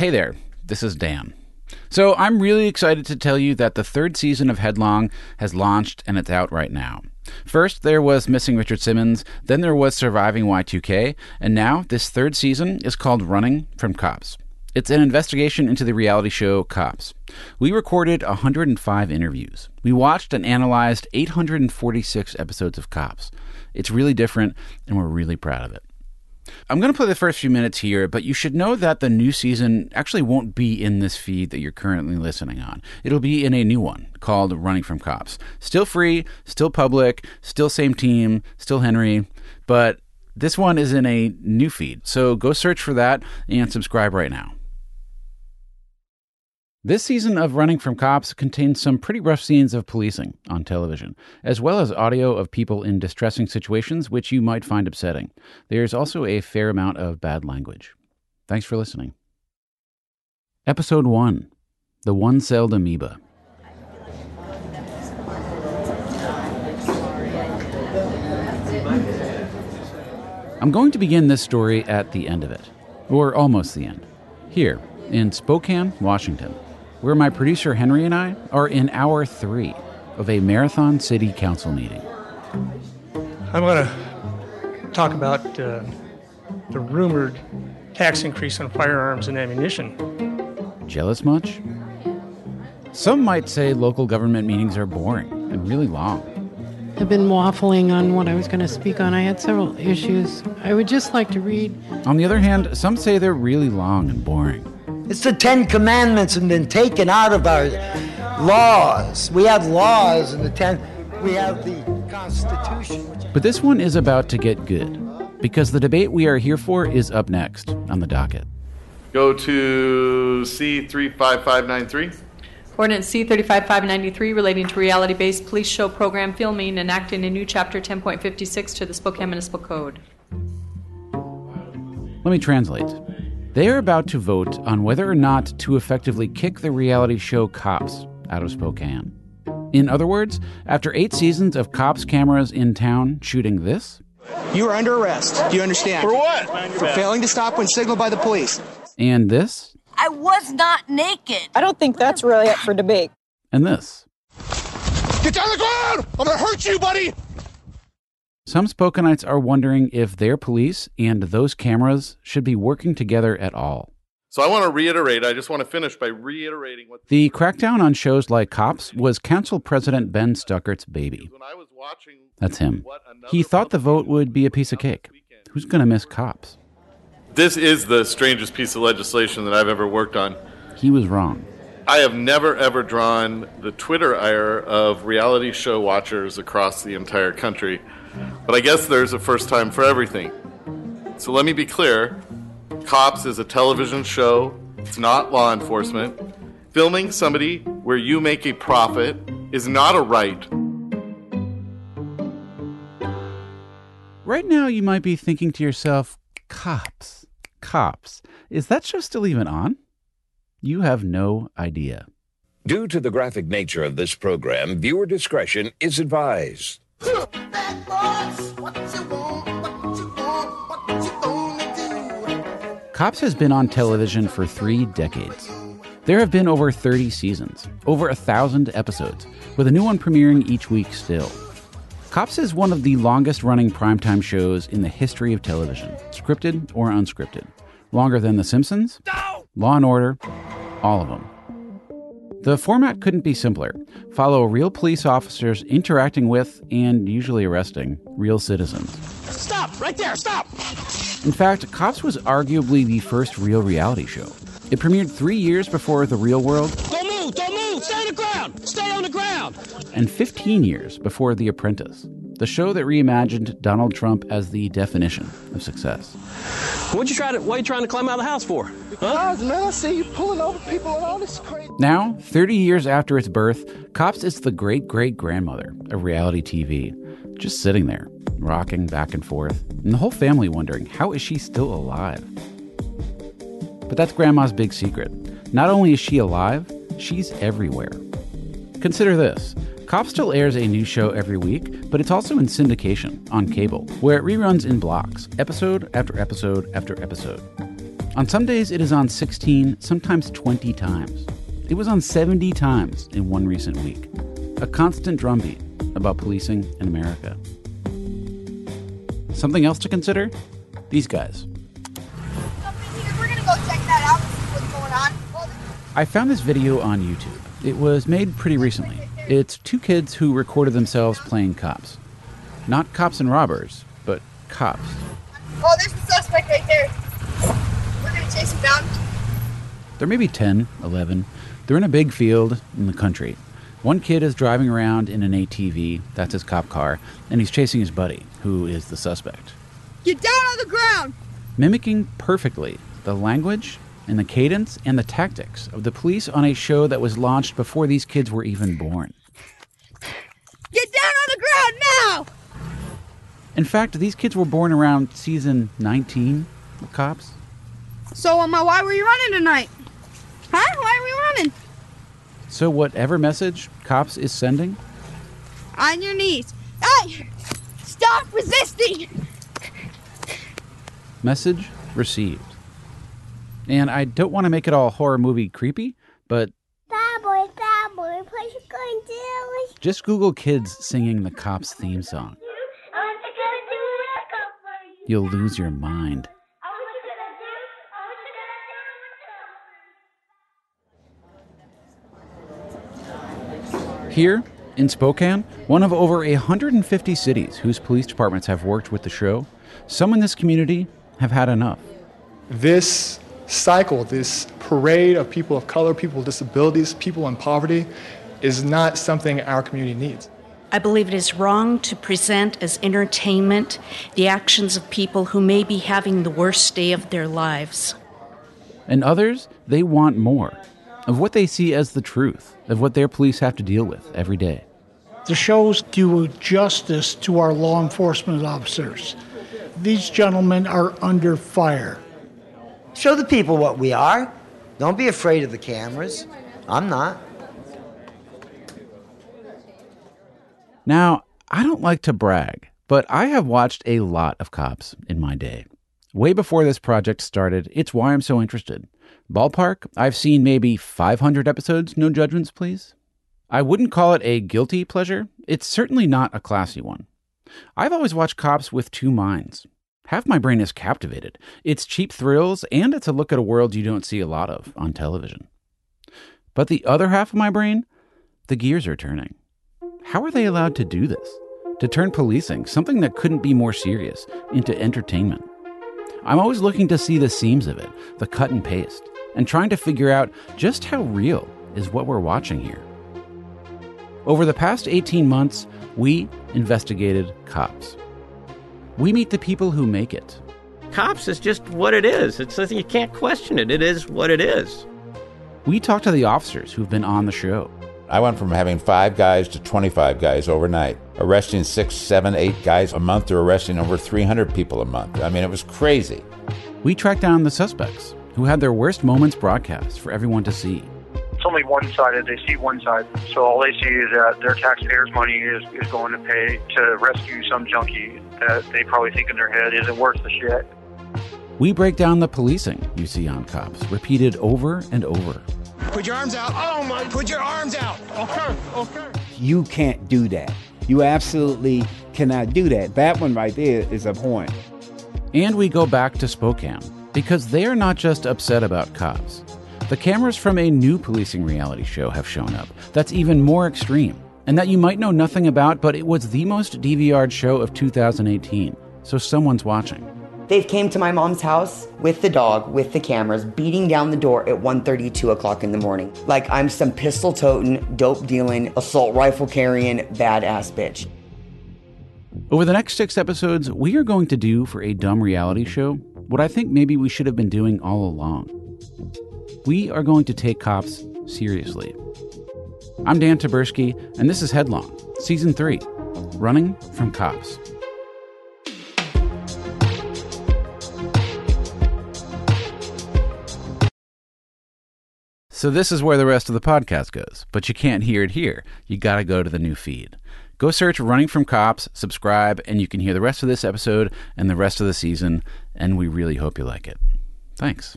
Hey there, this is Dan. So, I'm really excited to tell you that the third season of Headlong has launched and it's out right now. First, there was Missing Richard Simmons, then there was Surviving Y2K, and now this third season is called Running from Cops. It's an investigation into the reality show Cops. We recorded 105 interviews. We watched and analyzed 846 episodes of Cops. It's really different, and we're really proud of it. I'm going to play the first few minutes here, but you should know that the new season actually won't be in this feed that you're currently listening on. It'll be in a new one called Running from Cops. Still free, still public, still same team, still Henry, but this one is in a new feed. So go search for that and subscribe right now. This season of Running from Cops contains some pretty rough scenes of policing on television, as well as audio of people in distressing situations which you might find upsetting. There's also a fair amount of bad language. Thanks for listening. Episode 1 The One Celled Amoeba. I'm going to begin this story at the end of it, or almost the end, here in Spokane, Washington where my producer Henry and I are in hour three of a Marathon City Council meeting. I'm going to talk about uh, the rumored tax increase on firearms and ammunition. Jealous much? Some might say local government meetings are boring and really long. I've been waffling on what I was going to speak on. I had several issues. I would just like to read. On the other hand, some say they're really long and boring. It's the Ten Commandments have been taken out of our laws. We have laws in the Ten. We have the Constitution. But this one is about to get good because the debate we are here for is up next on the docket. Go to C35593. Ordinance C35593 relating to reality based police show program filming enacting a new chapter 10.56 to the Spokane Municipal Code. Let me translate. They are about to vote on whether or not to effectively kick the reality show Cops out of Spokane. In other words, after eight seasons of cops' cameras in town shooting this, you are under arrest. Do you understand? For what? For failing to stop when signaled by the police. And this? I was not naked. I don't think that's really up for debate. And this? Get down on the ground! I'm gonna hurt you, buddy! Some Spokanites are wondering if their police and those cameras should be working together at all. So I want to reiterate, I just want to finish by reiterating what the crackdown on shows like Cops was Council President Ben Stuckart's baby. That's him. He thought the vote would be a piece of cake. Who's going to miss Cops? This is the strangest piece of legislation that I've ever worked on. He was wrong. I have never ever drawn the Twitter ire of reality show watchers across the entire country. But I guess there's a first time for everything. So let me be clear Cops is a television show, it's not law enforcement. Filming somebody where you make a profit is not a right. Right now, you might be thinking to yourself, Cops, Cops, is that show still even on? You have no idea. Due to the graphic nature of this program, viewer discretion is advised. Cops has been on television for three decades. There have been over 30 seasons, over a thousand episodes, with a new one premiering each week still. Cops is one of the longest running primetime shows in the history of television, scripted or unscripted. Longer than The Simpsons, Law and Order, all of them. The format couldn't be simpler. Follow real police officers interacting with and usually arresting real citizens. Stop! Right there! Stop! In fact, Cops was arguably the first real reality show. It premiered three years before The Real World. Don't move! Don't move! Stay on the ground! Stay on the ground! And 15 years before The Apprentice, the show that reimagined Donald Trump as the definition of success. What'd you try to, what are you trying to climb out of the house for? Because, man, I see you pulling over people and all this crazy. Now, 30 years after its birth, Cops is the great great grandmother of reality TV, just sitting there, rocking back and forth, and the whole family wondering how is she still alive? But that's Grandma's big secret. Not only is she alive, she's everywhere. Consider this. Cop still airs a new show every week, but it's also in syndication on cable, where it reruns in blocks, episode after episode after episode. On some days, it is on 16, sometimes 20 times. It was on 70 times in one recent week. A constant drumbeat about policing in America. Something else to consider? These guys. I found this video on YouTube. It was made pretty recently. It's two kids who recorded themselves playing cops. Not cops and robbers, but cops. Oh, there's the suspect right there. We're gonna chase him down. They're maybe 10, 11. They're in a big field in the country. One kid is driving around in an ATV, that's his cop car, and he's chasing his buddy, who is the suspect. Get down on the ground. Mimicking perfectly the language and the cadence and the tactics of the police on a show that was launched before these kids were even born. Get down on the ground now. In fact, these kids were born around season 19 of Cops. So, um, why were you running tonight? Huh? Why are we running? So, whatever message Cops is sending, On your knees. Hey! Stop resisting! message received. And I don't want to make it all horror movie creepy, but Bad boy, bad boy, what you gonna do? just Google kids singing the Cops theme song. You'll lose your mind. Here in Spokane, one of over 150 cities whose police departments have worked with the show, some in this community have had enough. This cycle, this parade of people of color, people with disabilities, people in poverty, is not something our community needs. I believe it is wrong to present as entertainment the actions of people who may be having the worst day of their lives. And others, they want more of what they see as the truth of what their police have to deal with every day. The shows do justice to our law enforcement officers. These gentlemen are under fire. Show the people what we are. Don't be afraid of the cameras. I'm not. Now, I don't like to brag, but I have watched a lot of cops in my day. Way before this project started, it's why I'm so interested. Ballpark, I've seen maybe 500 episodes, no judgments, please. I wouldn't call it a guilty pleasure. It's certainly not a classy one. I've always watched cops with two minds. Half my brain is captivated. It's cheap thrills, and it's a look at a world you don't see a lot of on television. But the other half of my brain, the gears are turning. How are they allowed to do this? To turn policing, something that couldn't be more serious, into entertainment? I'm always looking to see the seams of it, the cut and paste, and trying to figure out just how real is what we're watching here. Over the past 18 months, we investigated cops. We meet the people who make it. Cops is just what it is. It's something you can't question it. It is what it is. We talk to the officers who've been on the show. I went from having five guys to 25 guys overnight, arresting six, seven, eight guys a month to arresting over 300 people a month. I mean, it was crazy. We tracked down the suspects who had their worst moments broadcast for everyone to see. It's only one sided. They see one side. So all they see is that their taxpayers' money is, is going to pay to rescue some junkie that they probably think in their head isn't worth the shit. We break down the policing you see on cops, repeated over and over. Put your arms out. Oh my! Put your arms out. Okay, okay. You can't do that. You absolutely cannot do that. That one right there is a point. And we go back to Spokane because they are not just upset about cops. The cameras from a new policing reality show have shown up that's even more extreme and that you might know nothing about, but it was the most DVR'd show of 2018. So someone's watching. They've came to my mom's house with the dog, with the cameras, beating down the door at 1.30, 2 o'clock in the morning. Like I'm some pistol toting, dope dealing, assault rifle carrying, badass bitch. Over the next six episodes, we are going to do for a dumb reality show what I think maybe we should have been doing all along. We are going to take cops seriously. I'm Dan Taberski, and this is Headlong, Season 3 Running from Cops. So, this is where the rest of the podcast goes, but you can't hear it here. You got to go to the new feed. Go search Running from Cops, subscribe, and you can hear the rest of this episode and the rest of the season, and we really hope you like it. Thanks.